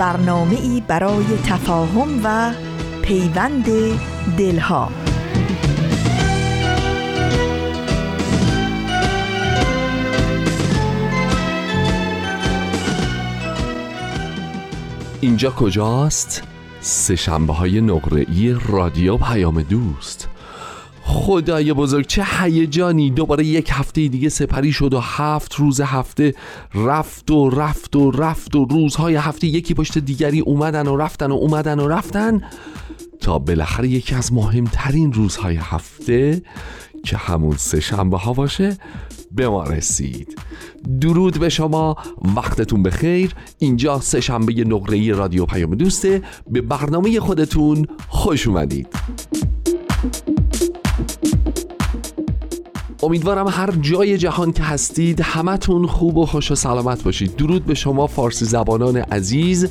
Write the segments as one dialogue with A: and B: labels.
A: برنامه ای برای تفاهم و پیوند دلها
B: اینجا کجاست؟ سه شنبه های نقره رادیو پیام دوست خدای بزرگ چه هیجانی. دوباره یک هفته دیگه سپری شد و هفت روز هفته رفت و رفت و رفت و روزهای هفته یکی پشت دیگری اومدن و رفتن و اومدن و رفتن تا بالاخره یکی از مهمترین روزهای هفته که همون سه شنبه ها باشه به ما رسید. درود به شما وقتتون بخیر. اینجا سه شنبه نقره رادیو پیام دوسته. به برنامه خودتون خوش اومدید. امیدوارم هر جای جهان که هستید همتون خوب و خوش و سلامت باشید. درود به شما فارسی زبانان عزیز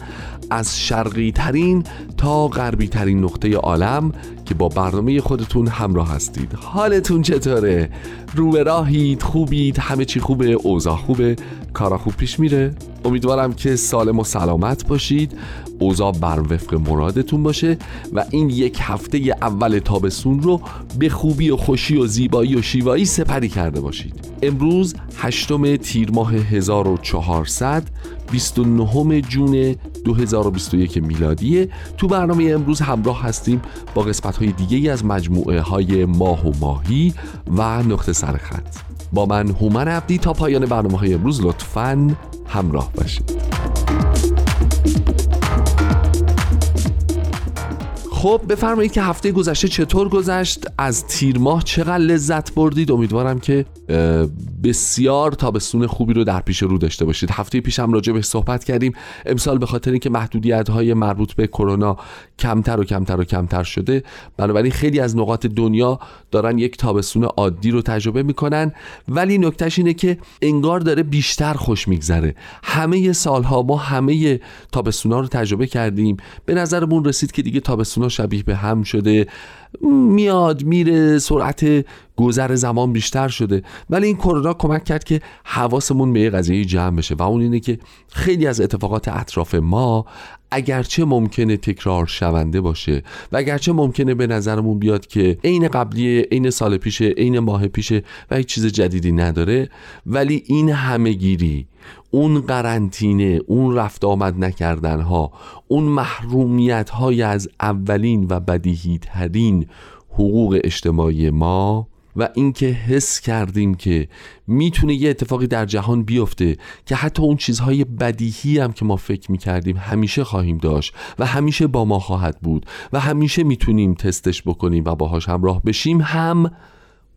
B: از شرقی ترین تا غربی ترین نقطه عالم که با برنامه خودتون همراه هستید. حالتون چطوره؟ رو راهید؟ خوبید؟ همه چی خوبه؟ اوضاع خوبه؟ کارا خوب پیش میره. امیدوارم که سالم و سلامت باشید. اوضاع بر وفق مرادتون باشه و این یک هفته اول تابستون رو به خوبی و خوشی و زیبایی و شیوایی سپری کرده باشید. امروز هشتم تیر ماه 1400 29 جون 2021 میلادیه. تو برنامه امروز همراه هستیم با قسمت های دیگه از مجموعه های ماه و ماهی و نقطه سرخط با من هومن عبدی تا پایان برنامه های امروز لطفاً همراه باشید. خب بفرمایید که هفته گذشته چطور گذشت؟ از تیر ماه چقدر لذت بردید؟ امیدوارم که بسیار تابستون خوبی رو در پیش رو داشته باشید. هفته پیش هم راجع به صحبت کردیم. امسال به خاطر اینکه محدودیت های مربوط به کرونا کمتر و کمتر و کمتر شده بنابراین خیلی از نقاط دنیا دارن یک تابستون عادی رو تجربه می‌کنن ولی نکتهش اینه که انگار داره بیشتر خوش میگذره. همه سالها ما همه تابستونا رو تجربه کردیم. به نظرمون رسید که دیگه تابستونا شبیه به هم شده. میاد میره سرعت گذر زمان بیشتر شده. ولی این کرونا کمک کرد که حواسمون به یه قضیه جمع بشه و اون اینه که خیلی از اتفاقات اطراف ما اگرچه ممکنه تکرار شونده باشه و اگرچه ممکنه به نظرمون بیاد که عین قبلی عین سال پیشه عین ماه پیشه و هیچ چیز جدیدی نداره ولی این همهگیری اون قرنطینه اون رفت آمد نکردن ها اون محرومیت های از اولین و بدیهی ترین حقوق اجتماعی ما و اینکه حس کردیم که می‌تونه یه اتفاقی در جهان بیفته که حتی اون چیزهای بدیهی هم که ما فکر می‌کردیم همیشه خواهیم داشت و همیشه با ما خواهد بود و همیشه می‌تونیم تستش بکنیم و باهاش همراه بشیم هم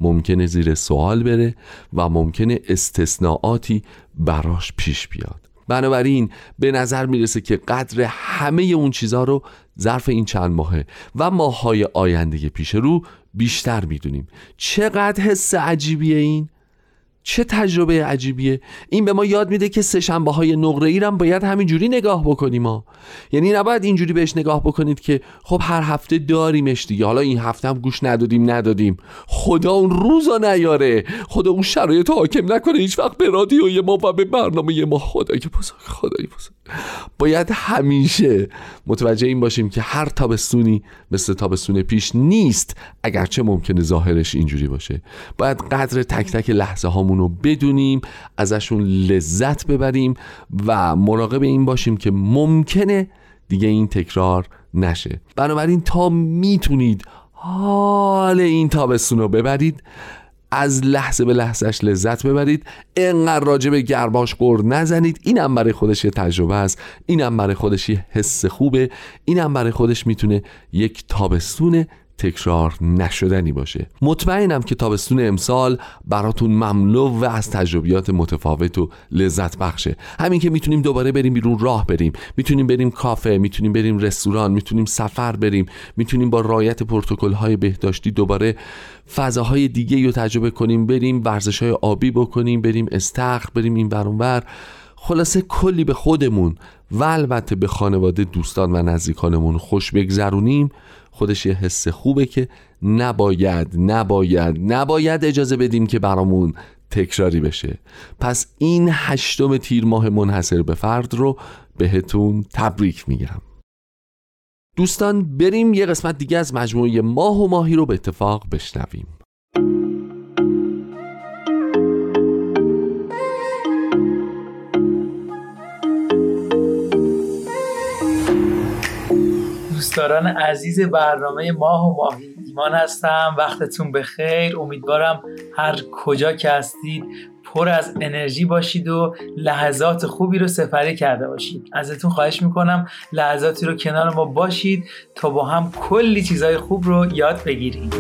B: ممکنه زیر سوال بره و ممکنه استثناعاتی براش پیش بیاد. بنابراین به نظر می‌رسه که قدر همه اون چیزها رو ظرف این چند ماهه و ماهای آینده پیش رو بیشتر می‌دونیم. چقدر حس عجیبیه این؟ چه تجربه عجیبیه. این به ما یاد میده که سه شنبه های نقره ای هم باید همینجوری نگاه بکنیم ما یعنی نباید اینجوری بهش نگاه بکنید که خب هر هفته داریمش دیگه. حالا این هفته هم گوش ندادیم ندادیم. خدا اون روزا نیاره. خدا اون شرایط حاکم نکنه. هیچ وقت به رادیوی ما و به برنامه ما. خدای بزرگ خدای بزرگ. باید همیشه متوجه این باشیم که هر تابستونی مثل تابستون پیش نیست اگرچه ممکنه ظاهرش اینجوری باشه. باید قدر تک تک لحظه هامون رو بدونیم ازشون لذت ببریم و مراقب این باشیم که ممکنه دیگه این تکرار نشه. بنابراین تا می‌تونید حال این تابستون رو ببرید از لحظه به لحظهش لذت ببرید انقدر راجع به گرماش قر نزنید. اینم برای خودش یه تجربه است اینم برای خودش یه حس خوبه اینم برای خودش می‌تونه یک تابستون تکرار نشدنی باشه. مطمئنم که تابستون امسال براتون مملو و از تجربیات متفاوت و لذت بخشه. همین که می‌تونیم دوباره بریم بیرون راه بریم. می‌تونیم بریم کافه می‌تونیم بریم رستوران می‌تونیم سفر بریم. می‌تونیم با رایت پروتکل های بهداشتی دوباره فضاهای دیگه رو تجربه کنیم بریم ورزش های آبی بکنیم بریم استخر بریم این برونور خلاصه کلی به خودمون و البته به خانواده دوستان و نزدیکانمون خوش بگذرونیم. خودش یه حس خوبه که نباید نباید نباید اجازه بدیم که برامون تکراری بشه. پس این هشتم تیر ماه منحصر به فرد رو بهتون تبریک میگم. دوستان بریم یه قسمت دیگه از مجموعه ماه و ماهی رو به اتفاق بشنویم.
C: دوستداران عزیز برنامه ماه و ماهی ایمان هستم. وقتتون بخیر. امیدوارم هر کجا که هستید پر از انرژی باشید و لحظات خوبی رو سپری کرده باشید. ازتون خواهش می‌کنم لحظاتی رو کنار ما باشید تا با هم کلی چیزای خوب رو یاد بگیریم.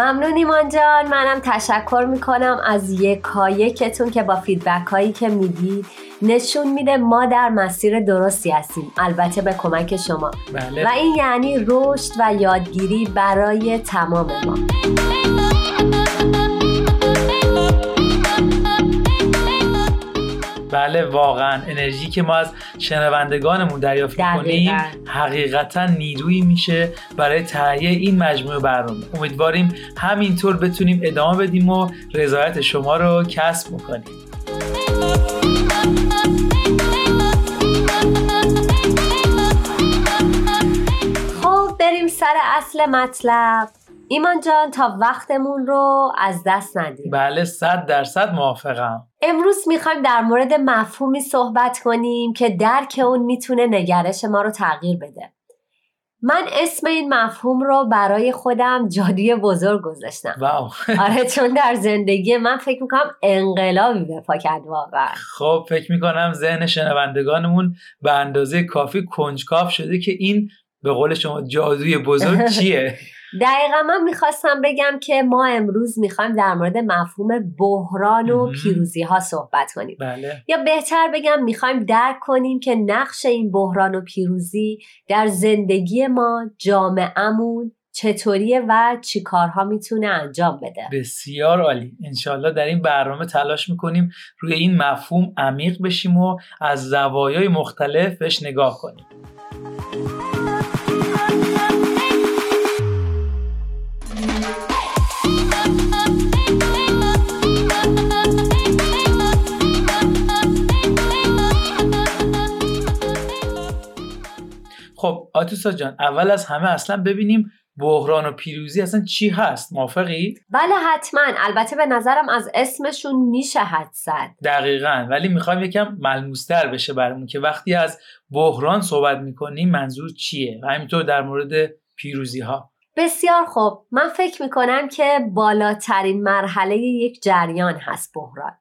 D: ممنون ایمان جان. منم تشکر می‌کنم از یکایکتون که با فیدبک هایی که می‌دید نشون میده ما در مسیر درستی هستیم. البته به کمک شما.
C: بله.
D: و این یعنی رشد و یادگیری برای تمام ما.
C: بله واقعا. انرژی که ما از شنوندگانمون دریافت کنیم حقیقتا نیرویی میشه برای تهیه این مجموعه برنامه. امیدواریم همینطور بتونیم ادامه بدیم و رضایت شما رو کسب می‌کنیم
D: خب بریم سر اصل مطلب. ایمان جان تا وقتمون رو از دست ندیم.
C: بله صد درصد موافقم.
D: امروز می‌خوایم در مورد مفهومی صحبت کنیم که درک اون می‌تونه نگرش ما رو تغییر بده. من اسم این مفهوم رو برای خودم جادوی بزرگ گذاشتم.
C: واو.
D: آره چون در زندگی من فکر می‌کنم انقلابی به پا کرد واقعا.
C: خب فکر می‌کنم ذهن شنوندگانمون به اندازه کافی کنجکاف شده که این به قول شما جادوی بزرگ چیه؟
D: دقیقا من می‌خواستم بگم که ما امروز می‌خوایم در مورد مفهوم بحران و پیروزی ها صحبت کنیم.
C: بله.
D: یا بهتر بگم می‌خوایم درک کنیم که نقش این بحران و پیروزی در زندگی ما جامعهمون چطوریه و چی کارها می‌تونه انجام بده.
C: بسیار عالی. انشالله در این برنامه تلاش می‌کنیم روی این مفهوم عمیق بشیم و از زوایای مختلف بهش نگاه کنیم. خب آتوسا جان اول از همه اصلا ببینیم بحران و پیروزی اصلا چی هست موافقی؟
D: بله حتما. البته به نظرم از اسمشون میشه حد زد.
C: دقیقا. ولی می‌خوایم یکم ملموستر بشه برامون که وقتی از بحران صحبت می‌کنیم منظور چیه؟ و همینطور در مورد پیروزی ها
D: بسیار خوب. من فکر می‌کنم که بالاترین مرحله یک جریان هست بحران.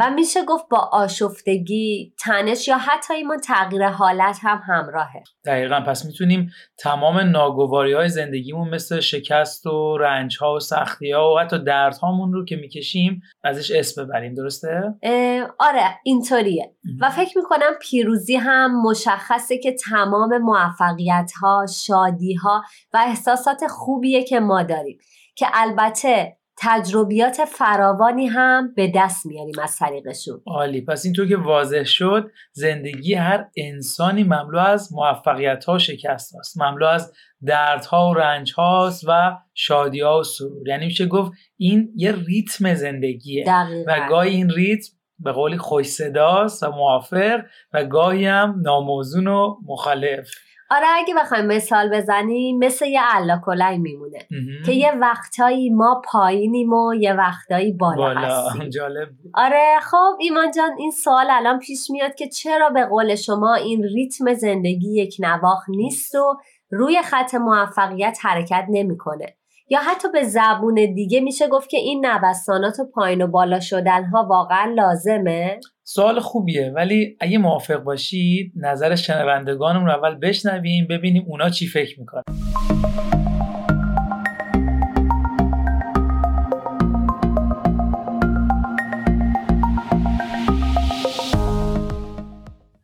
D: و میشه گفت با آشفتگی تنش یا حتی ایمان تغییر حالت هم همراهه.
C: دقیقا. پس می‌تونیم تمام ناگواری های زندگیمون مثل شکست و رنج ها و سختی ها و حتی درد هامون رو که می‌کشیم ازش اسم ببریم. درسته؟
D: آره اینطوریه. و فکر می‌کنم پیروزی هم مشخصه که تمام موفقیت ها شادی ها و احساسات خوبیه که ما داریم. که البته تجربیات فراوانی هم به دست میاریم از طریقشون.
C: عالی. پس اینطور که واضح شد زندگی هر انسانی مملو از موفقیت ها و شکست هاست. مملو از دردها و رنج هاست و شادی ها و سرور. یعنی میشه گفت این یه ریتم زندگیه.
D: دقیقا.
C: و گاهی این ریتم به قولی خوش صداست و موافق و گاهی هم ناموزون و مخالف.
D: آره اگه بخوایم مثال بزنیم مثل یه علا میمونه که یه وقتایی ما پایینیم و یه وقتایی بالا,
C: بالا.
D: هستیم.
C: جالب
D: آره خب ایمان جان این سوال الان پیش میاد که چرا به قول شما این ریتم زندگی یک نواخ نیست و روی خط موفقیت حرکت نمی‌کنه؟ یا حتی به زبون دیگه میشه گفت که این نوسانات و پایین و بالا شدن ها واقعا لازمه؟
C: سوال خوبیه ولی اگه موافق باشید نظر شنوندگانمون رو اول بشنویم ببینیم اونا چی فکر می‌کنن.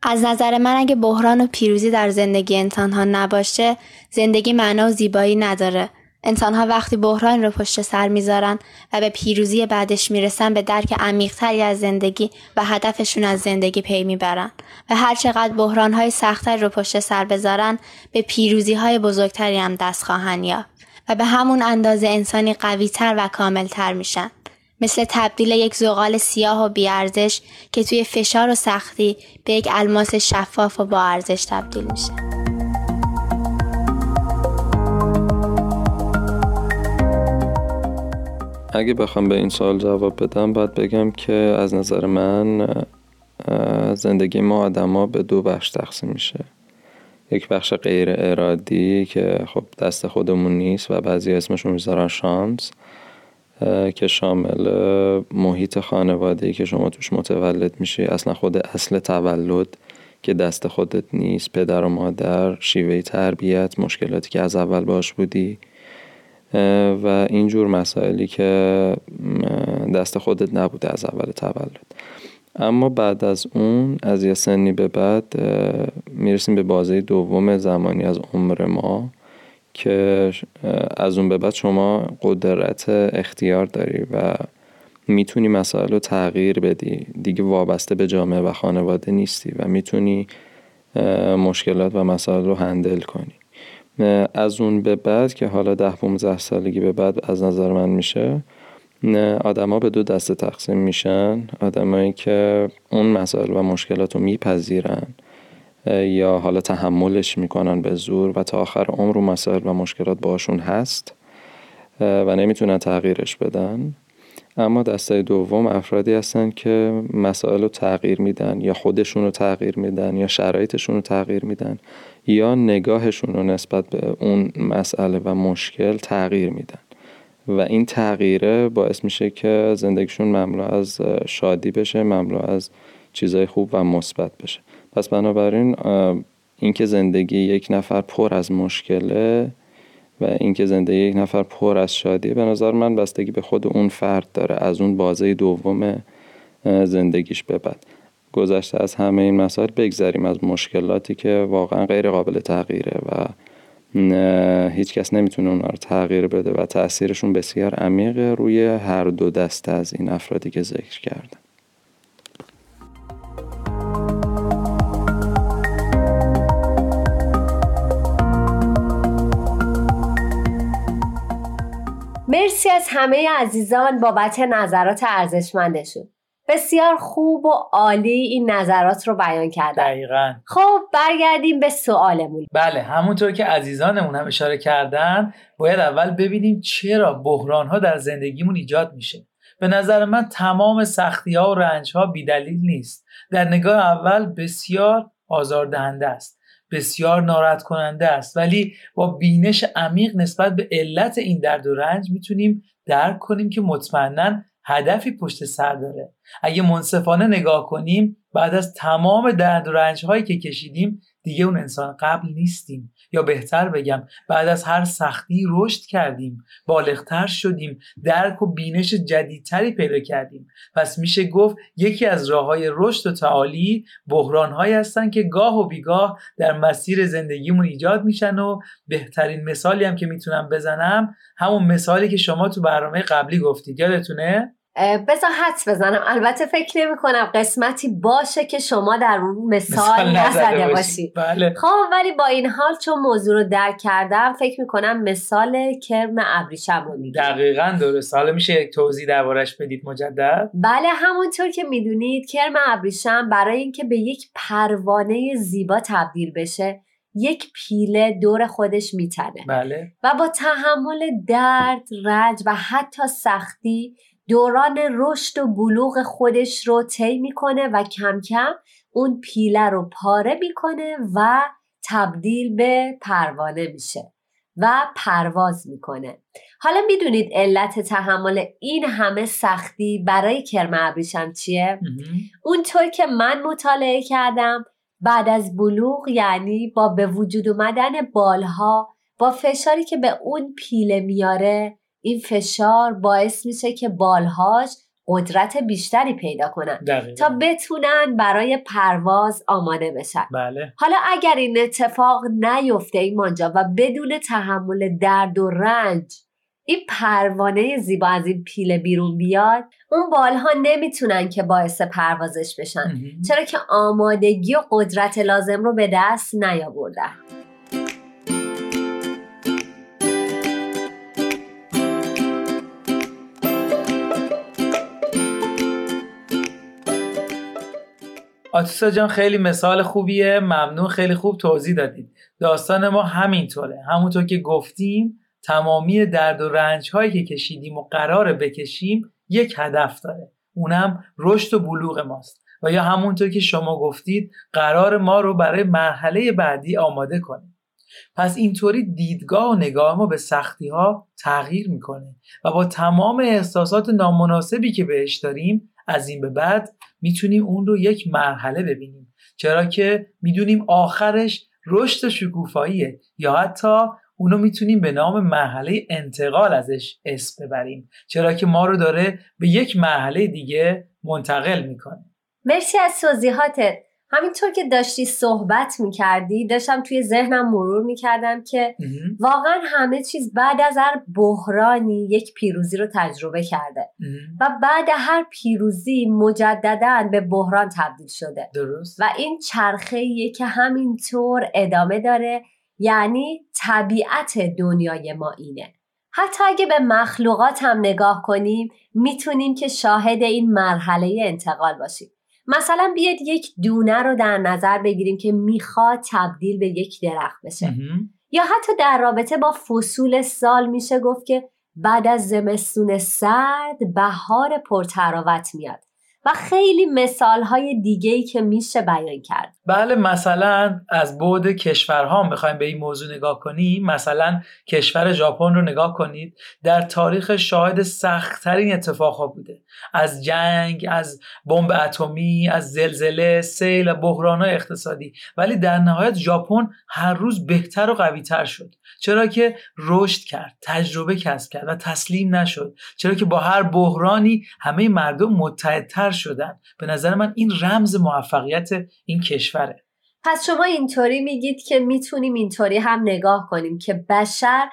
E: از نظر من اگه بحران و پیروزی در زندگی انسان ها نباشه زندگی معنا و زیبایی نداره. انسان ها وقتی بحران رو پشت سر می‌ذارن و به پیروزی بعدش می‌رسن به درک عمیقتری از زندگی و هدفشون از زندگی پی می‌برن. و هر چقدر بحران های سختتر رو پشت سر بذارن به پیروزی های بزرگتری هم دست خواهن یافت. و به همون اندازه انسانی قویتر و کاملتر میشن. مثل تبدیل یک زغال سیاه و بیارزش که توی فشار و سختی به یک الماس شفاف و با ارزش تبدیل میشه.
F: اگه بخوام به این سوال جواب بدم باید بگم که از نظر من زندگی ما آدما به دو بخش تقسیم میشه. یک بخش غیر ارادی که خب دست خودمون نیست و بعضی اسمشون می‌ذارن شانس که شامل محیط خانواده که شما توش متولد میشی اصلا خود اصل تولد که دست خودت نیست پدر و مادر شیوه تربیت مشکلاتی که از اول باش بودی. و اینجور مسائلی که دست خودت نبوده از اول تولد. اما بعد از اون از یه سنی به بعد می‌رسیم به بازه دوم زمانی از عمر ما که از اون به بعد شما قدرت اختیار داری و می‌تونی مسائل رو تغییر بدی. دیگه وابسته به جامعه و خانواده نیستی و می‌تونی مشکلات و مسائل رو هندل کنی. از اون به بعد که حالا ده 15 سالگی به بعد از نظر من میشه آدما به دو دسته تقسیم میشن. آدمایی که اون مسائل و مشکلات رو میپذیرن یا حالا تحملش می‌کنن به زور و تا آخر عمر و مسائل و مشکلات باشون هست و نمی‌تونن تغییرش بدن. اما دسته دوم افرادی هستن که مسائل رو تغییر میدن یا خودشون رو تغییر میدن یا شرایطشون رو تغییر میدن یا نگاهشون رو نسبت به اون مسئله و مشکل تغییر میدن. و این تغییره باعث میشه که زندگیشون مملو از شادی بشه مملو از چیزای خوب و مثبت بشه. پس بنابراین اینکه زندگی یک نفر پر از مشکله و اینکه زندگی یک نفر پر از شادی به نظر من بستگی به خود اون فرد داره از اون بازه دوم زندگیش به بعد. گذشته از همه این مسائل بگذریم از مشکلاتی که واقعا غیر قابل تغییره و هیچ کس نمی‌تونه اونا رو تغییر بده و تاثیرشون بسیار عمیقه روی هر دو دسته از این افرادی که ذکر کردم
D: مرسی از همه عزیزان بابت نظرات ارزشمندشون. بسیار خوب و عالی این نظرات رو بیان کردن.
C: دقیقا.
D: خب برگردیم به سوالمون.
C: بله همونطور که عزیزانمون هم اشاره کردن باید اول ببینیم چرا بحران ها در زندگیمون ایجاد میشه. به نظر من تمام سختی ها و رنج ها بیدلیل نیست. در نگاه اول بسیار آزاردهنده است. بسیار ناراحت کننده است. ولی با بینش عمیق نسبت به علت این درد و رنج می‌تونیم درک کنیم که مطمئنا هدفی پشت سر داره. اگه منصفانه نگاه کنیم بعد از تمام درد و رنج هایی که کشیدیم دیگه اون انسان قبل نیستیم. یا بهتر بگم بعد از هر سختی رشد کردیم بالغتر شدیم درک و بینش جدیدتری پیدا کردیم. پس میشه گفت یکی از راه های رشد و تعالی بحران هایی هستن که گاه و بیگاه در مسیر زندگیمون ایجاد میشن و بهترین مثالی هم که می‌تونم بزنم همون مثالی که شما تو برنامه قبلی گفتید. یادتونه؟
D: بذار حدس بزنم. البته فکر نمی کنم قسمتی باشه که شما در اون مثال نزده باشید
C: بله.
D: خب ولی با این حال چون موضوع رو درک کردم فکر می کنم مثال کرم ابریشم رو میگم
C: دقیقا درست. حالا میشه یک توضیح دربارش بدید مجدد؟
D: بله همونطور که می‌دونید کرم ابریشم برای اینکه به یک پروانه زیبا تبدیل بشه یک پیله دور خودش میتنه.
C: بله.
D: و با تحمل درد رنج و حتی سختی دوران رشد و بلوغ خودش رو طی می‌کنه و کم کم اون پیله رو پاره می‌کنه و تبدیل به پروانه میشه و پرواز می‌کنه حالا می‌دونید علت تحمل این همه سختی برای کرم ابریشم چیه؟ اونطور که من مطالعه کردم بعد از بلوغ یعنی با به وجود اومدن بالها با فشاری که به اون پیله میاره این فشار باعث میشه که بالهاش قدرت بیشتری پیدا کنن. تا بتونن برای پرواز آماده بشن.
C: بله.
D: حالا اگر این اتفاق نیفته ایمانجا و بدون تحمل درد و رنج این پروانه زیبا از این پیله بیرون بیاد اون بالها نمی‌تونن که باعث پروازش بشن. چرا که آمادگی و قدرت لازم رو به دست نیاوردن.
C: آتوسا جان خیلی مثال خوبیه. ممنون خیلی خوب توضیح دادید. داستان ما همینطوره. همونطور که گفتیم تمامی درد و رنج هایی که کشیدیم و قرار بکشیم یک هدف داره. اونم رشد و بلوغ ماست. و یا همونطور که شما گفتید قرار ما رو برای مرحله بعدی آماده کنه. پس اینطوری دیدگاه و نگاه ما به سختی ها تغییر می‌کنه و با تمام احساسات نامناسبی که بهش داریم از این به بعد می‌تونیم اون رو یک مرحله ببینیم. چرا که می‌دونیم آخرش رشد شکوفاییه یا حتی اونو می‌تونیم به نام مرحله انتقال ازش اسم ببریم. چرا که ما رو داره به یک مرحله دیگه منتقل می‌کنه.
D: مرسی از توضیحاتت. همینطور که داشتی صحبت می‌کردی داشتم توی ذهنم مرور می‌کردم که واقعا همه چیز بعد از هر بحرانی یک پیروزی رو تجربه کرده و بعد هر پیروزی مجددا به بحران تبدیل شده.
C: درست.
D: و این چرخه که همینطور ادامه داره یعنی طبیعت دنیای ما اینه. حتی اگه به مخلوقات هم نگاه کنیم می‌تونیم که شاهد این مرحله انتقال باشیم. مثلا بیاد یک دونه رو در نظر بگیریم که می‌خواد تبدیل به یک درخت بشه. یا حتی در رابطه با فصول سال میشه گفت که بعد از زمستون سرد بهار پرتراوت میاد. و خیلی مثال های دیگه ای که میشه بیان کرد.
C: بله مثلا از بعد کشورها می‌خوایم به این موضوع نگاه کنیم مثلا کشور ژاپن رو نگاه کنید در تاریخ شاهد سختترین اتفاقها بوده. از جنگ از بمب اتمی از زلزله سیل و اقتصادی. ولی در نهایت ژاپن هر روز بهتر و قویتر شد. چرا که رشد کرد تجربه کسب کرد و تسلیم نشد. چرا که با هر بحرانی همه مردم متحدتر شدن. به نظر من این رمز موفقیت این کشوره.
D: پس شما اینطوری میگید که می‌تونیم اینطوری هم نگاه کنیم که بشر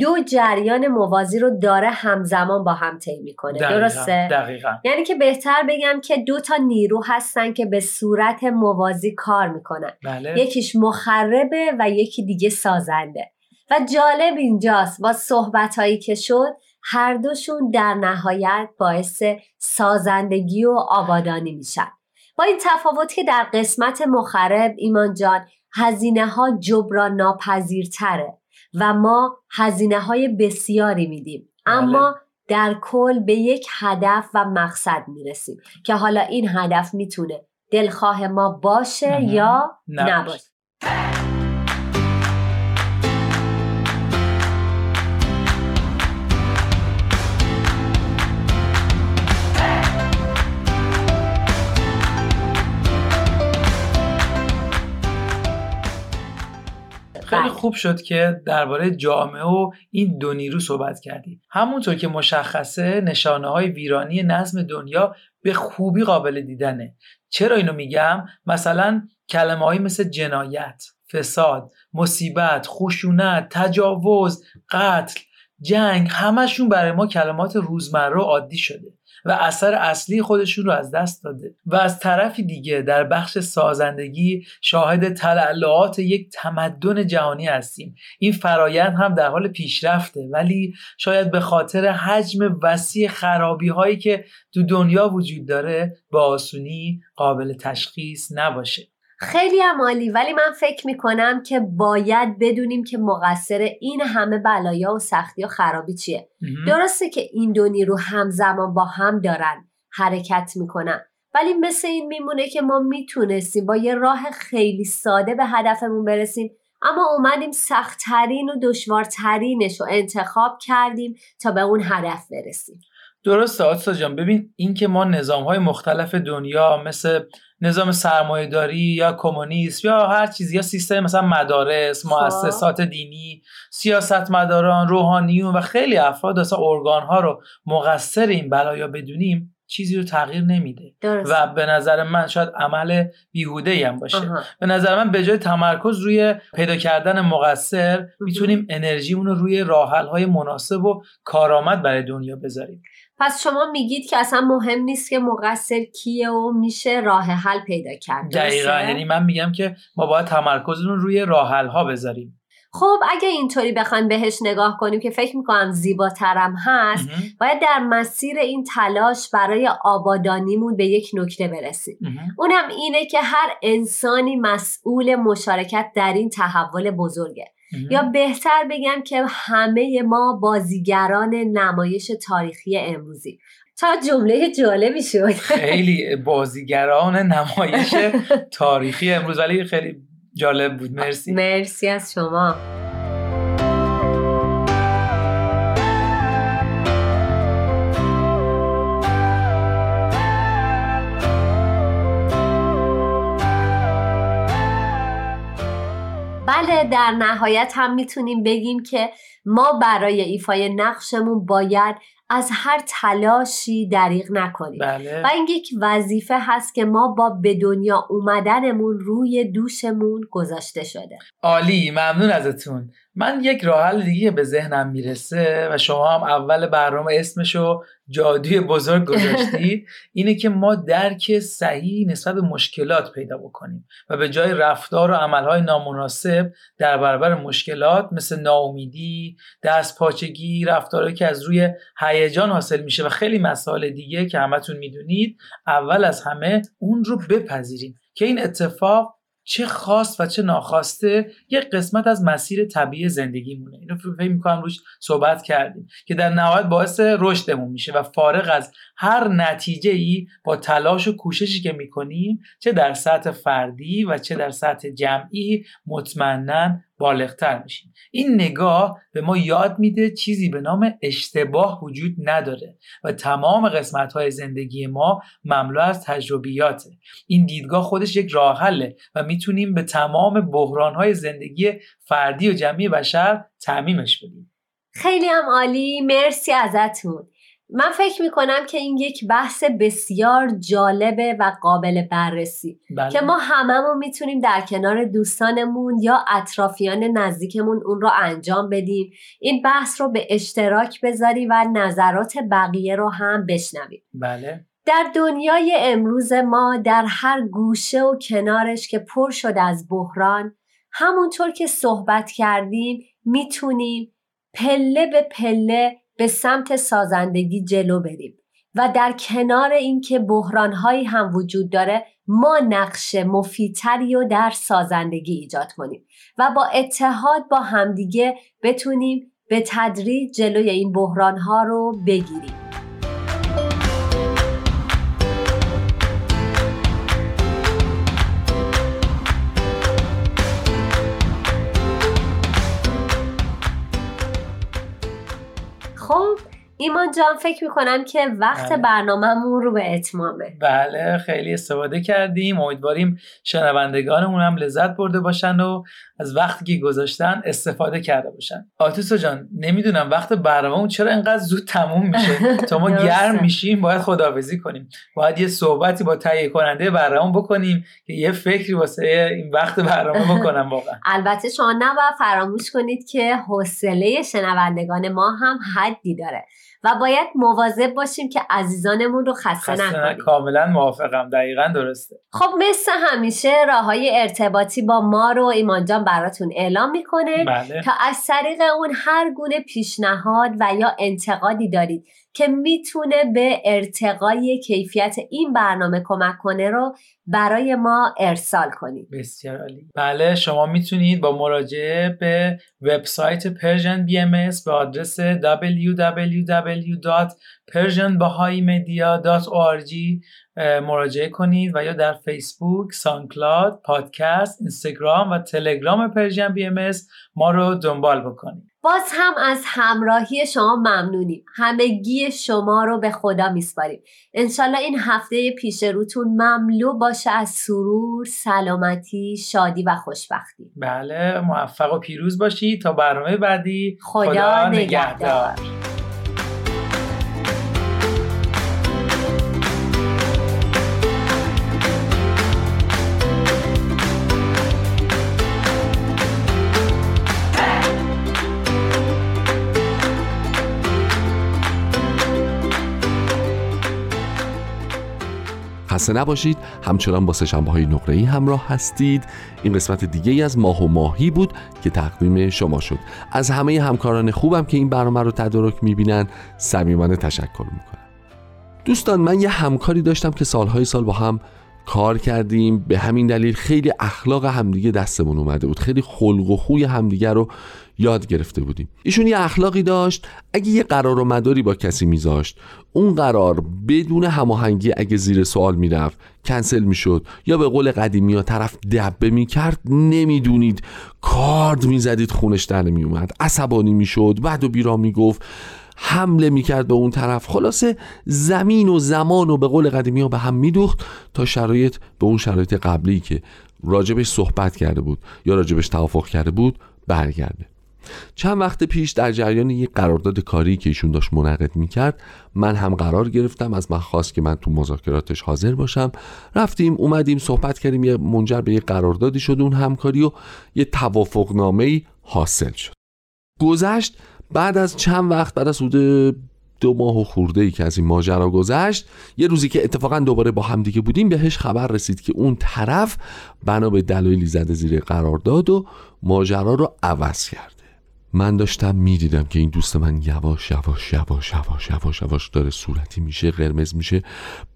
D: دو جریان موازی رو داره همزمان با هم طی می‌کنه.
C: دقیقا.
D: درسته؟
C: دقیقا.
D: یعنی که بهتر بگم که دو تا نیرو هستن که به صورت موازی کار می‌کنن.
C: بله.
D: یکیش مخربه و یکی دیگه سازنده. و جالب اینجاست با صحبت هایی که شد هر دوشون در نهایت باعث سازندگی و آبادانی میشن. با این تفاوت که در قسمت مخرب ایمان جان هزینه ها جبران ناپذیرتره و ما هزینه های بسیاری میدیم. اما در کل به یک هدف و مقصد می‌رسیم که حالا این هدف می‌تونه دلخواه ما باشه یا نباشه.
C: خیلی خوب شد که درباره جامعه و این دو نیرو صحبت کردیم. همونطور که مشخصه نشانه های ویرانی نظم دنیا به خوبی قابل دیدنه. چرا اینو میگم؟ مثلا کلمه هایی مثل جنایت فساد مصیبت خشونت تجاوز قتل جنگ همشون برای ما کلمات روزمره و عادی شده. و اثر اصلی خودشون رو از دست داده. و از طرفی دیگه در بخش سازندگی شاهد تلالات یک تمدن جهانی هستیم. این فرایند هم در حال پیشرفته ولی شاید به خاطر حجم وسیع خرابی هایی که تو دنیا وجود داره با آسونی قابل تشخیص نباشه.
D: خیلی عمالی ولی من فکر می‌کنم که باید بدونیم که مقصر این همه بلایا و سختی و خرابی چیه. درسته که این دو نیرو همزمان با هم دارن حرکت می‌کنن. ولی مثل این میمونه که ما می‌تونستیم با یه راه خیلی ساده به هدفمون برسیم اما اومدیم سختترین و دشوارترینش رو انتخاب کردیم تا به اون هدف برسیم.
C: درسته آتسا جان. ببین این که ما نظام های مختلف دنیا مثل نظام سرمایهداری یا کمونیسم یا هر چیزی یا سیستم مثلا مدارس
D: خب.
C: مؤسسات دینی سیاستمداران روحانیون و خیلی افراد اصلا ارگان ها رو مقصر این بلایا بدونیم چیزی رو تغییر نمیده.
D: درست.
C: و به نظر من شاید عمل بیهوده هم باشه.
D: آها.
C: به نظر من به جای تمرکز روی پیدا کردن مقصر می‌تونیم انرژیمون رو روی راحل های مناسب و کارآمد برای دنیا بذاریم.
D: پس شما میگید که اصلا مهم نیست که مقصر کیه و میشه راه حل پیدا کرد
C: دقیقا؟ یعنی من میگم که ما باید تمرکزمون روی راحل ها بذاریم
D: خب اگه اینطوری بخوایم بهش نگاه کنیم که فکر می‌کنم زیباترم هست
C: مهم.
D: باید در مسیر این تلاش برای آبادانیمون به یک نکته برسیم
C: مهم.
D: اونم اینه که هر انسانی مسئول مشارکت در این تحول بزرگه. یا بهتر بگم که همه ما بازیگران نمایش تاریخی امروزی. تا جمله جالبی شد.
C: خیلی بازیگران نمایش تاریخی امروز. ولی خیلی جالب بود. مرسی.
D: مرسی از شما. بله در نهایت هم می‌تونیم بگیم که ما برای ایفای نقشمون باید از هر تلاشی دریغ نکنیم.
C: بله.
D: و این یک وظیفه هست که ما با به دنیا اومدنمون روی دوشمون گذاشته شده.
C: عالی ممنون ازتون. من یک راه حل دیگه به ذهنم می‌رسه و شما هم اول برنامه اسمشو جادوی بزرگ گذاشتید اینه که ما درک صحیح نسبت به مشکلات پیدا بکنیم و به جای رفتار و عملهای نامناسب در برابر مشکلات مثل ناامیدی دست پاچگی رفتارهایی که از روی هیجان حاصل میشه و خیلی مسائل دیگه که همتون می‌دونید اول از همه اون رو بپذیریم که این اتفاق چه خاص و چه ناخواسته یک قسمت از مسیر طبیعی زندگیمونه. اینو فکر می‌کنم روش صحبت کردیم که در نهایت باعث رشدمون میشه و فارغ از هر نتیجه ای با تلاش و کوششی که می‌کنیم چه در سطح فردی و چه در سطح جمعی مطمئنا بالغتر میشیم. این نگاه به ما یاد میده چیزی به نام اشتباه وجود نداره و تمام قسمت های زندگی ما مملو از تجربیاته. این دیدگاه خودش یک راه حله و می‌تونیم به تمام بحران های زندگی فردی و جمعی بشر تعمیمش بدیم.
D: خیلی هم عالی. مرسی ازتون. من فکر می‌کنم که این یک بحث بسیار جالبه و قابل بررسی
C: بله.
D: که ما هممون می‌تونیم در کنار دوستانمون یا اطرافیان نزدیکمون اون رو انجام بدیم. این بحث رو به اشتراک بذاریم و نظرات بقیه رو هم بشنویم.
C: بله.
D: در دنیای امروز ما در هر گوشه و کنارش که پر شده از بحران همونطور که صحبت کردیم می‌تونیم پله به پله به سمت سازندگی جلو بریم و در کنار اینکه بحرانهایی هم وجود داره ما نقش مفیدتری رو در سازندگی ایجاد کنیم و با اتحاد با همدیگه بتونیم به تدریج جلوی این بحرانها رو بگیریم. ایمان جان فکر می‌کنم که وقت
C: بله.
D: برنامهمون رو به اتمامه.
C: بله خیلی استفاده کردیم. امیدواریم شنوندگانمون هم لذت برده باشن و از وقتی که گذاشتن استفاده کرده باشن. آتوسا جان نمی‌دونم وقت برنامهمون چرا اینقدر زود تموم میشه؟ تا ما. گرم میشیم باید خداحافظی کنیم. باید یه صحبتی با تهیه کننده برنامه بکنیم که یه فکری واسه این وقت برنامه بکنم واقعا.
D: البته شما نباید فراموش کنید که حوصله شنوندگان ما هم حدی داره. و باید مواظب باشیم که عزیزانمون رو خسته نکنیم.
C: کاملا موافقم دقیقا درسته.
D: خب مثل همیشه راه های ارتباطی با ما رو ایمان جان براتون اعلام می‌کنه.
C: بله.
D: تا از طریق اون هر گونه پیشنهاد و یا انتقادی دارید که می‌تونه به ارتقای کیفیت این برنامه کمک کنه رو برای ما ارسال کنید.
C: بسیار عالی. بله شما می‌تونید با مراجعه به وبسایت Persian BM به آدرس www.persianbahaimedia.org مراجعه کنید و یا در فیسبوک، SoundCloud، پادکست، اینستاگرام و تلگرام Persian BM ما رو دنبال بکنید.
D: باز هم از همراهی شما ممنونیم. همگی شما رو به خدا میسپاریم. انشالله این هفته پیش روتون مملو باشه از سرور، سلامتی، شادی و خوشبختی.
C: بله موفق و پیروز باشید تا برنامه بعدی.
D: خدا, خدا نگهدار.
B: خسته نباشید. همچنان با سشنبه های نقره ای همراه هستید. این قسمت دیگه از ماه و ماهی بود که تقدیم شما شد. از همه همکاران خوبم که این برنامه رو تدارک می‌بینن صمیمانه تشکر می‌کنم. دوستان من یه همکاری داشتم که سالهای سال با هم کار کردیم. به همین دلیل خیلی اخلاق همدیگه دستمون اومده بود. خیلی خلق و خوی همدیگه رو یاد گرفته بودیم. ایشون یه اخلاقی داشت. اگه یه قرار و مداری با کسی میذاشت اون قرار بدون هماهنگی اگه زیر سوال می‌رفت کنسل می‌شد یا به قول قدیمی ها طرف دبه می‌کرد نمی‌دونید. کارد می‌زدید خونش در نمیومد عصبانی می‌شد بعد و بیرا می‌گفت حمله می‌کرد به اون طرف. خلاصه زمین و زمان و به قول قدیمی ها به هم میدوخت تا شرایط به اون شرایط قبلی که راجبش صحبت کرده بود یا راجبش توافق کرده بود برگرده. چند وقت پیش در جریان یک قرارداد کاری که ایشون داشت منعقد می‌کرد من هم قرار گرفتم از من خواست که من تو مذاکراتش حاضر باشم. رفتیم اومدیم صحبت کردیم یه منجر به یه قراردادی شد اون همکاری و یه توافق نامه حاصل شد. گذشت بعد از چند وقت بعد از حدود دو ماه و خورده ای که از این ماجرا گذشت یه روزی که اتفاقا دوباره با همدیگه بودیم بهش خبر رسید که اون طرف بنا به دلایلی زده زیر قرارداد و ماجرا رو عوض کرده من داشتم می‌دیدم که این دوست من یواش یواش یواش یواش یواش یواش داره صورتی میشه قرمز میشه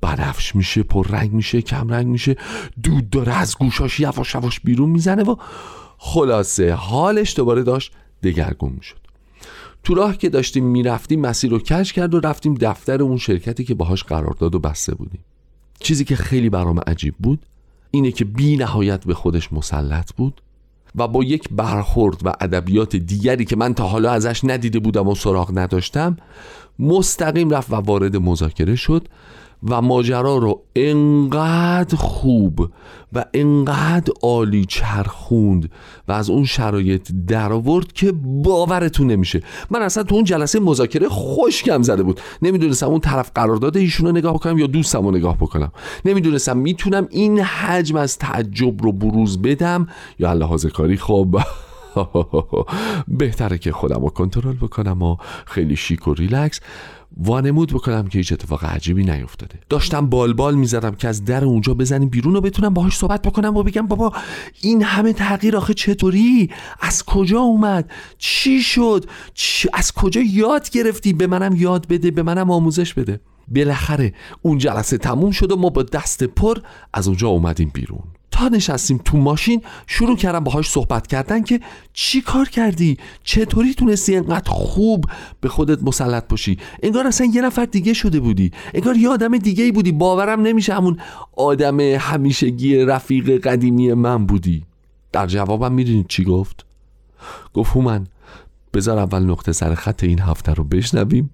B: بنفش میشه پر رنگ میشه کم رنگ میشه دود داره از گوشاش یواش یواش بیرون می‌زنه و خلاصه حالش دوباره داشت دگرگون می‌شد. تو راه که داشتیم می‌رفتیم مسیر رو کش کرد و رفتیم دفتر اون شرکتی که باهاش قرارداد و بسته بودیم. چیزی که خیلی برام عجیب بود اینه که بی نهایت به خودش مسلط بود و با یک برخورد و ادبیات دیگری که من تا حالا ازش ندیده بودم و سراغ نداشتم مستقیم رفت و وارد مذاکره شد. و ماجرا رو انقدر خوب و انقدر عالی چرخوند و از اون شرایط در آورد که باورتون نمیشه. من اصلا تو اون جلسه مذاکره خوشگم زده بود. نمی‌دونستم اون طرف قرارداد ایشون رو نگاه بکنم یا دوستم رو نگاه بکنم. نمی‌دونستم می‌تونم این حجم از تعجب رو بروز بدم یا لحاظ کاری. خب. بهتره که خودم رو کنترل بکنم و خیلی شیک و ریلکس. وانمود بکنم که هیچ اتفاق عجیبی نیفتاده داشتم بالبال می‌زدم که از در اونجا بزنیم بیرون و بتونم باهاش صحبت بکنم و بگم بابا این همه تغییر آخه چطوری؟ از کجا اومد؟ چی شد؟ از کجا یاد گرفتی؟ به منم یاد بده به منم آموزش بده. بالاخره اون جلسه تموم شد و ما با دست پر از اونجا اومدیم بیرون. تا نشستیم تو ماشین شروع کردم باهاش صحبت کردن که چی کار کردی؟ چطوری تونستی انقدر خوب به خودت مسلط باشی؟ انگار اصلا یه نفر دیگه شده بودی. انگار یه آدم دیگه ای بودی. باورم نمیشه همون آدم همیشگی رفیق قدیمی من بودی. در جوابم می‌دونید چی گفت؟ گفت هومن بذار اول نقطه سر خط این هفته رو بشنویم.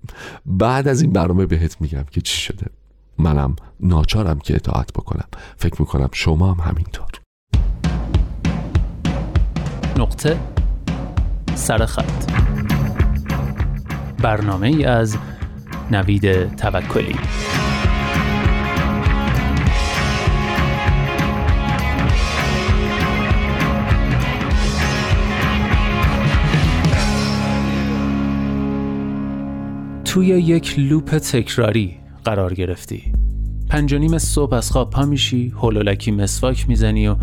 B: بعد از این برنامه بهت میگم که چی شده. منم ناچارم که اطاعت بکنم. فکر می‌کنم شما هم همینطور.
G: نقطه سرخط برنامه ای از نوید توکلی. توی یک لوپ تکراری قرار گرفتی. پنج صبح از خواب پا میشی هولولکی مسواک می‌زنی و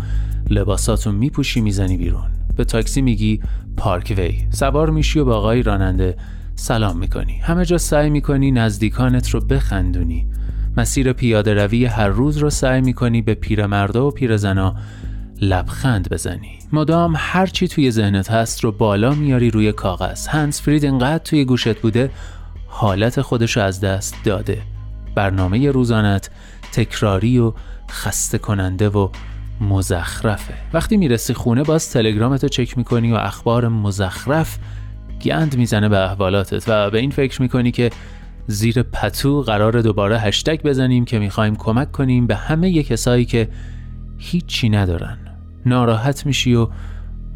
G: لباساتون میپوشی می‌زنی بیرون. به تاکسی میگی پارک وی سوار میشی و با آقای راننده سلام می‌کنی. همه جا سعی می‌کنی نزدیکانت رو بخندونی. مسیر پیاده روی هر روز رو سعی می‌کنی به پیرمردا و پیرزنا لبخند بزنی. مدام هر چی توی ذهنت هست رو بالا میاری روی کاغذ. هنس فرید انقدر توی گوشت بوده حالت خودش از دست داده. برنامه روزانت تکراری و خسته کننده و مزخرفه. وقتی می‌رسی خونه باز تلگرامتو چک می‌کنی و اخبار مزخرف گند می‌زنه به احوالاتت و به این فکر می‌کنی که زیر پتو قرار دوباره هشتگ بزنیم که می‌خوایم کمک کنیم به همه کسایی که هیچی ندارن. ناراحت میشی و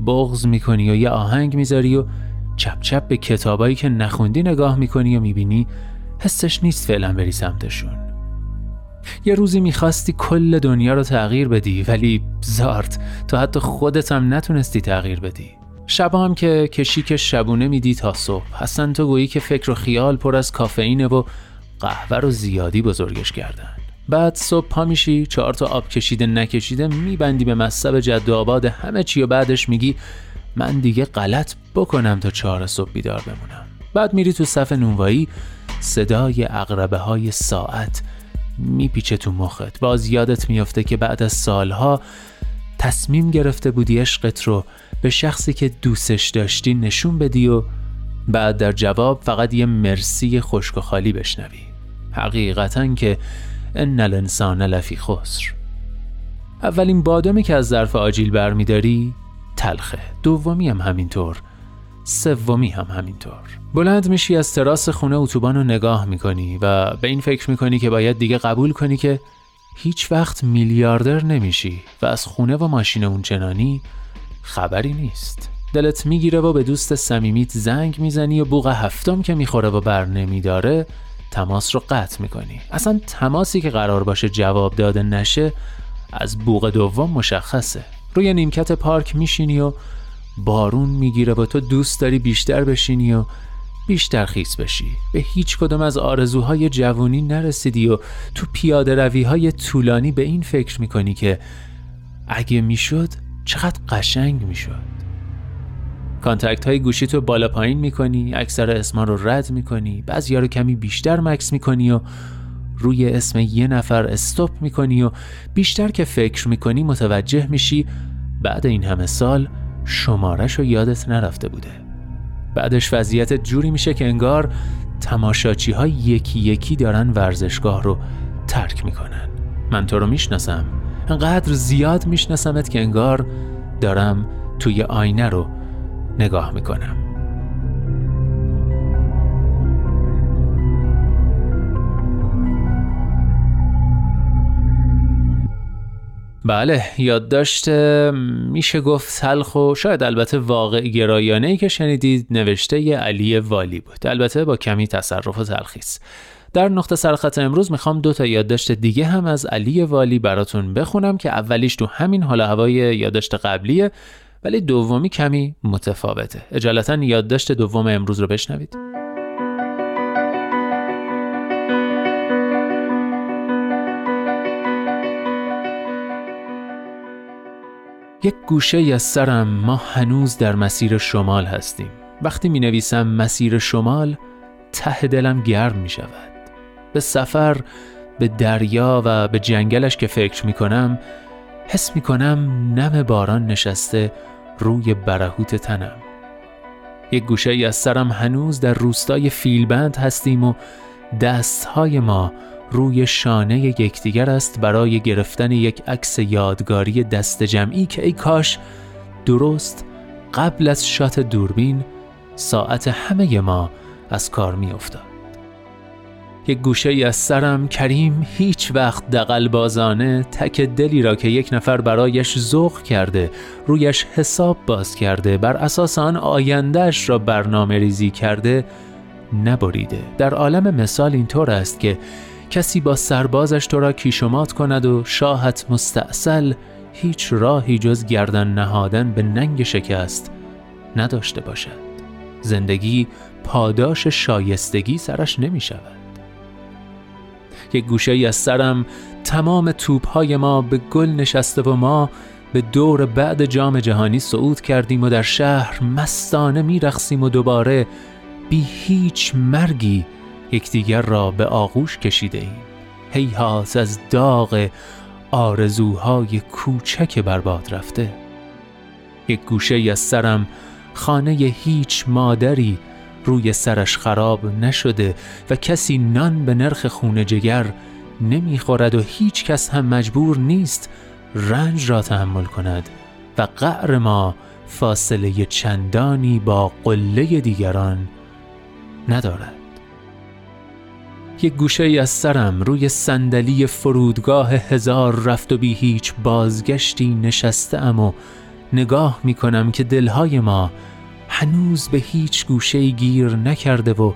G: بغض می‌کنی و یه آهنگ می‌ذاری و چپ چپ به کتابایی که نخوندی نگاه می‌کنی و می‌بینی حسش نیست فعلا بری سمتشون. یه روزی می‌خواستی کل دنیا رو تغییر بدی ولی زارت تو حتی خودت هم نتونستی تغییر بدی. شبا هم که کشیک شبونه میدی تا صبح. اصلا تو گویی که فکر و خیال پر از کافئینه و قهوه رو زیادی بزرگش کردن. بعد صبح پا میشی چهار تا آب کشیده نکشیده میبندی به مصب جد آباد. همه چی و بعدش میگی من دیگه غلط بکنم تا چهار صبح بیدار بمونم. بعد میری تو صف نونوایی صدای اقربه های ساعت میپیچه تو مخت. باز یادت میافته که بعد از سالها تصمیم گرفته بودی عشقت رو به شخصی که دوستش داشتی نشون بدی و بعد در جواب فقط یه مرسی خشک و خالی بشنوی. حقیقتا که ان الانسان لفی خسر. اولین بادمی که از ظرف آجیل برمیداری تلخه. دومی هم همینطور. سومی هم همینطور. بلند میشی از تراس خونه اتوبان رو نگاه می‌کنی و به این فکر می‌کنی که باید دیگه قبول کنی که هیچ وقت میلیاردر نمیشی و از خونه و ماشین اون چنانی خبری نیست. دلت می‌گیره و به دوست صمیمیت زنگ می‌زنی و بوغ هفتم که می‌خوره و بر نمیداره تماس رو قطع می‌کنی. اصلا تماسی که قرار باشه جواب داده نشه از بوغ دوم مشخصه. روی نیمکت پارک میشینی و بارون می‌گیره و تو دوست داری بیشتر بشینی و بیشتر خیس بشی. به هیچ کدوم از آرزوهای جوانی نرسیدی و تو پیاده روی طولانی به این فکر می‌کنی که اگه می‌شد چقدر قشنگ می‌شد. contact های گوشی تو بالا پایین می‌کنی اکثر اسما رو رد می‌کنی بعضی رو کمی بیشتر مکث می‌کنی و روی اسم یه نفر استوب می‌کنی و بیشتر که فکر می‌کنی متوجه میشی. بعد این همه سال شمارش رو یادت نرفته بوده. بعدش وضعیت جوری میشه که انگار تماشاچی های یکی یکی دارن ورزشگاه رو ترک می‌کنن. من تو رو می‌شناسم. انقدر زیاد میشناسمت که انگار دارم توی آینه رو نگاه می‌کنم. بله یادداشت میشه گفت تلخ و شاید البته واقع گرایانه ای که شنیدید نوشته ی علی والی بود. البته با کمی تصرف و تلخیص. در نقطه سرخط امروز می‌خوام دو تا یادداشت دیگه هم از علی والی براتون بخونم که اولیش تو همین حال هوای یادداشت قبلیه ولی دومی کمی متفاوته. اجالتا یادداشت دوم امروز رو بشنوید. یک گوشه از سرم ما هنوز در مسیر شمال هستیم. وقتی می نویسم مسیر شمال ته دلم گرم می شود به سفر به دریا و به جنگلش که فکر می کنم حس می کنم نم باران نشسته روی برهوت تنم. یک گوشه ای از سرم هنوز در روستای فیلبند هستیم و دستهای ما روی شانه یکدیگر است برای گرفتن یک عکس یادگاری دست جمعی که ای کاش درست قبل از شات دوربین ساعت همه ما از کار می افتاد. یک گوشه ای از سرم کریم هیچ وقت دقل بازانه تک دلی را که یک نفر برایش ذوق کرده رویش حساب باز کرده بر اساس آن آیندهش را برنامه ریزی کرده نبریده در عالم مثال اینطور است که کسی با سربازش تو را کیشمات کند و شاهت مستاصل هیچ راهی جز گردن نهادن به ننگ شکست نداشته باشد. زندگی پاداش شایستگی سرش نمی شود. یک گوشه ای از سرم تمام توپ های ما به گل نشسته و ما به دور بعد جام جهانی صعود کردیم و در شهر مستانه میرقصیم و دوباره بی هیچ مرگی یکدیگر را به آغوش کشیده ایم. هیهات از داغ آرزوهای کوچک برباد رفته. یک گوشه از سرم خانه هیچ مادری روی سرش خراب نشده و کسی نان به نرخ خونه جگر نمی‌خورد و هیچ کس هم مجبور نیست رنج را تحمل کند و قعر ما فاصله چندانی با قله دیگران ندارد. یک گوشه از سرم روی صندلی فرودگاه هزار رفت و بی هیچ بازگشتی نشسته ام و نگاه می کنم که دلهای ما هنوز به هیچ گوشه گیر نکرده و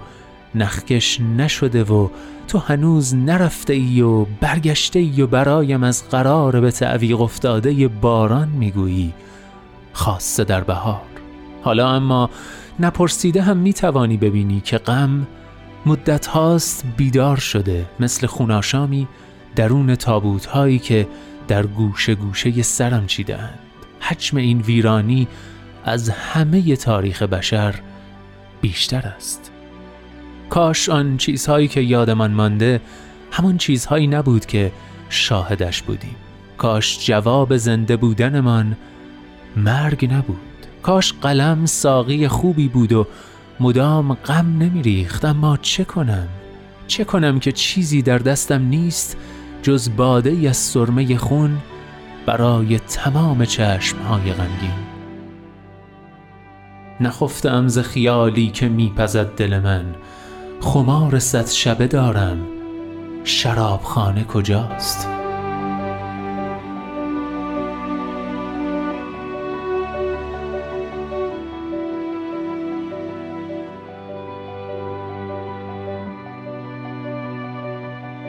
G: نخکش نشده و تو هنوز نرفته ای و برگشته ای و برایم از قرار به تعویق افتاده باران می‌گویی. خاصه در بهار. حالا اما نپرسیده هم می‌توانی ببینی که غم مدت هاست بیدار شده مثل خوناشامی درون تابوت هایی که در گوشه گوشه سرم چیدند حجم این ویرانی از همه تاریخ بشر بیشتر است. کاش آن چیزهایی که یادمان مانده همان چیزهایی نبود که شاهدش بودیم. کاش جواب زنده بودنمان مرگ نبود. کاش قلم ساقی خوبی بود و مدام غم نمیریخت اما چه کنم؟ چه کنم که چیزی در دستم نیست جز باده از سرمه خون برای تمام چشمهای غمگین. نخفتم ز خیالی که میپزد دل من. خمار صد شبه دارم. شرابخانه کجاست؟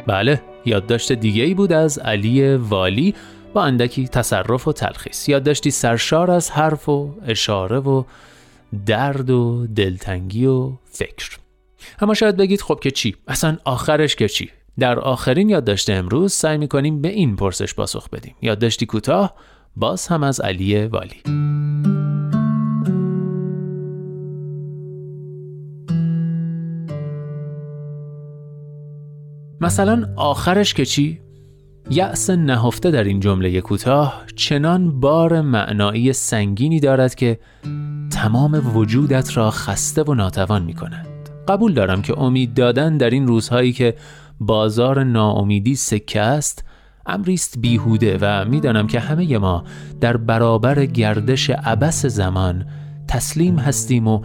G: بله یادداشت دیگه ای بود از علی والی با اندکی تصرف و تلخیص. یادداشتی سرشار از حرف و اشاره و درد و دلتنگی و فکر. اما شاید بگید خب که چی؟ اصلا آخرش که چی؟ در آخرین یادداشت امروز سعی می‌کنیم به این پرسش پاسخ بدیم. یادداشتی کوتاه باز هم از علی والی. مثلا آخرش که چی؟ یأس نهفته در این جمله کوتاه چنان بار معنایی سنگینی دارد که تمام وجودت را خسته و ناتوان می کند. قبول دارم که امید دادن در این روزهایی که بازار ناامیدی سکه است امریست بیهوده و می‌دانم که همه ما در برابر گردش عبس زمان تسلیم هستیم و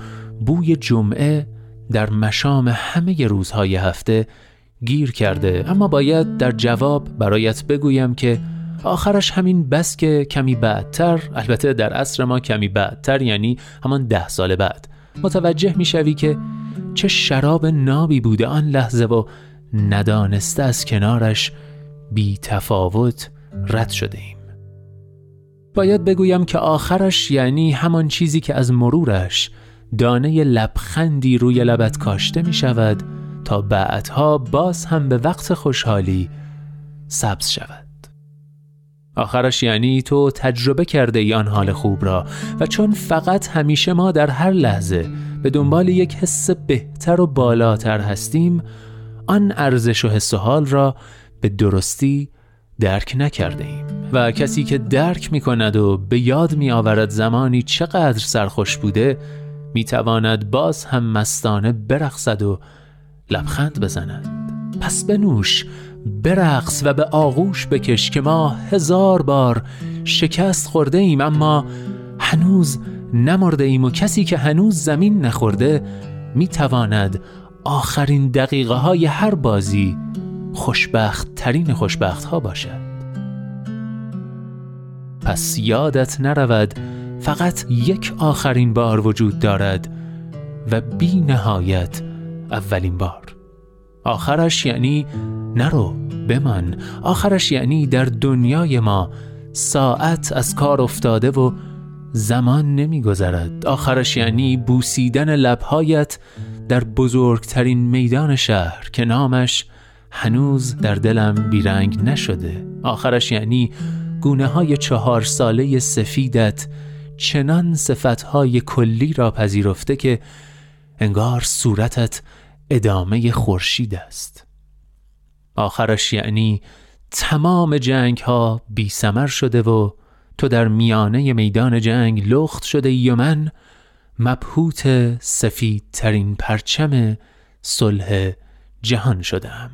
G: بوی جمعه در مشام همه روزهای هفته گیر کرده اما باید در جواب برایت بگویم که آخرش همین بس که کمی بعدتر البته در عصر ما کمی بعدتر یعنی همان ده سال بعد متوجه می‌شوی که چه شراب نابی بوده آن لحظه و ندانسته از کنارش بی تفاوت رد شده ایم. باید بگویم که آخرش یعنی همان چیزی که از مرورش دانه لبخندی روی لبت کاشته می شود تا بعدها باز هم به وقت خوشحالی سبز شود. آخرش یعنی تو تجربه کرده ای آن حال خوب را و چون فقط همیشه ما در هر لحظه به دنبال یک حس بهتر و بالاتر هستیم آن ارزش و حس و حال را به درستی درک نکرده ایم. و کسی که درک می کند و به یاد می آورد زمانی چقدر سرخوش بوده می تواند باز هم مستانه برقصد و لبخند بزند. پس بنوش برقص و به آغوش بکش که ما هزار بار شکست خورده ایم اما هنوز نمرده ایم و کسی که هنوز زمین نخورده می تواند آخرین دقیقه های هر بازی خوشبخت ترین خوشبخت ها باشد. پس یادت نرود فقط یک آخرین بار وجود دارد و بی نهایت اولین بار. آخرش یعنی نرو بمان. آخرش یعنی در دنیای ما ساعت از کار افتاده و زمان نمیگذرد. آخرش یعنی بوسیدن لبهایت در بزرگترین میدان شهر که نامش هنوز در دلم بیرنگ نشده. آخرش یعنی گونه های چهار ساله سفیدت چنان صفتهای کلی را پذیرفته که انگار صورتت ادامه خورشید است. آخرش یعنی تمام جنگ ها بی سمر شده و تو در میانه میدان جنگ لخت شده ای و من مبهوت سفید ترین پرچم صلح جهان شدم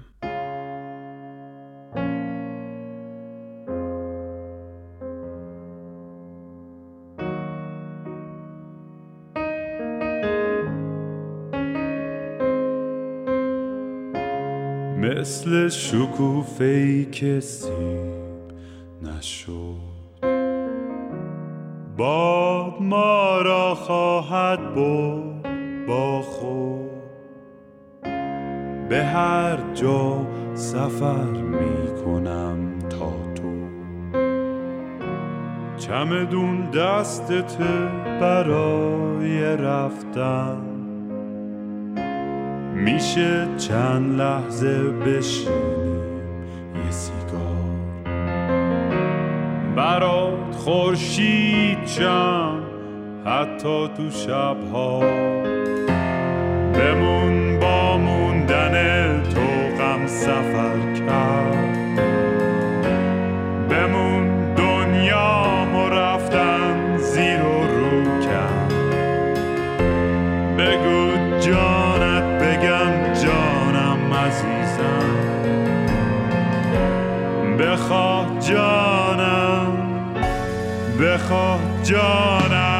H: مثل شکوفه کسی نشد. باد ما را خواهد برد با خود. به هر جا سفر می کنم تا تو. چمدون دستت برای رفتن میشه چند لحظه بشینیم یه سیگار. برات خورشید شم حتی تو شبها. بمون با موندن تو غم سفر. بخواه جانم بخواه جانم.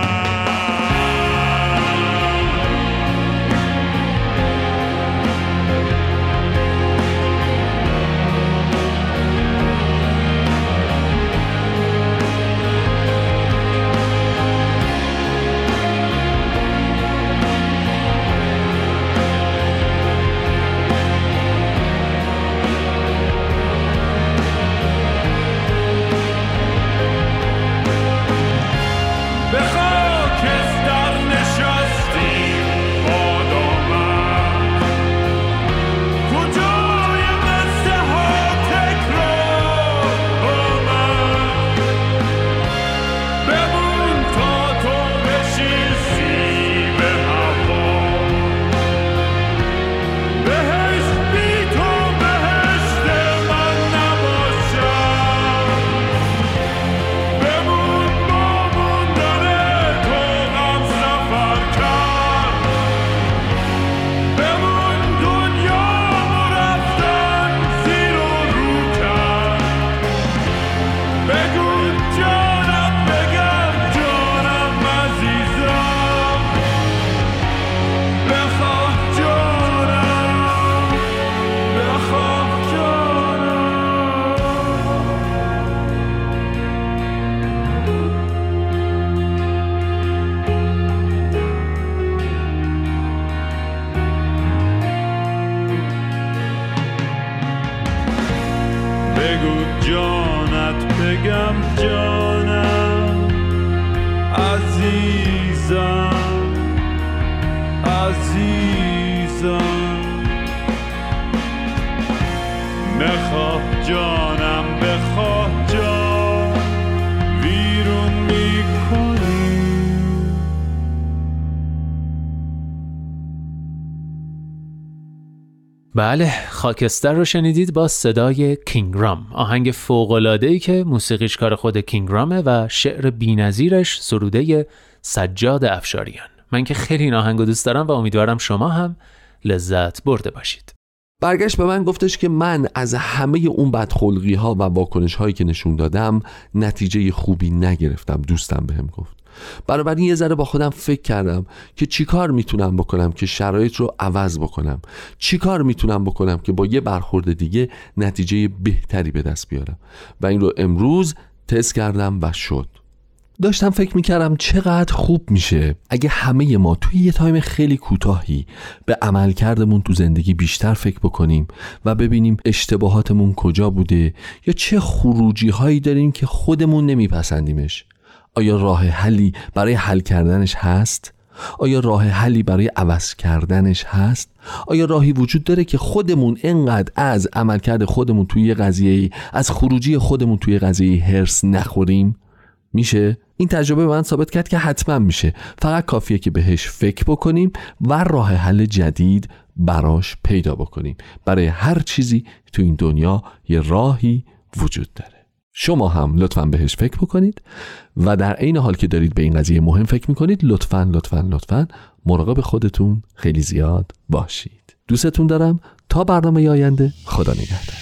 G: بله خاکستر رو شنیدید با صدای کینگرام آهنگ فوق‌العاده‌ای که موسیقیش کار خود کینگرامه و شعر بی‌نظیرش سروده سجاد افشاریان. من که خیلی این آهنگو دوست دارم و امیدوارم شما هم لذت برده باشید.
B: برگشت به من گفتش که من از همه اون بدخلقی ها و واکنش هایی که نشون دادم نتیجه خوبی نگرفتم دوستم بهم گفت. بنابراین یه ذره با خودم فکر کردم که چیکار می‌تونم بکنم که شرایط رو عوض بکنم. چیکار می‌تونم بکنم که با یه برخورد دیگه نتیجه بهتری به دست بیارم؟ و این رو امروز تست کردم و شد. داشتم فکر می‌کردم چقدر خوب میشه اگه همه ما توی یه تایم خیلی کوتاهی به عملکردمون تو زندگی بیشتر فکر بکنیم و ببینیم اشتباهاتمون کجا بوده یا چه خروجی هایی داریم که خودمون نمیپسندیمش. آیا راه حلی برای حل کردنش هست؟ آیا راه حلی برای عوض کردنش هست؟ آیا راهی وجود داره که خودمون انقدر از عملکرد خودمون توی یه قضیه از خروجی خودمون توی قضیه هرس نخوریم؟ میشه این تجربه به من ثابت کرد که حتما میشه فقط کافیه که بهش فکر بکنیم و راه حل جدید براش پیدا بکنیم برای هر چیزی تو این دنیا یه راهی وجود داره شما هم لطفا بهش فکر بکنید و در عین حال که دارید به این قضیه مهم فکر می‌کنید لطفا لطفا لطفا مراقب خودتون خیلی زیاد باشید. دوستتون دارم. تا برنامه آینده خدا نگهدار.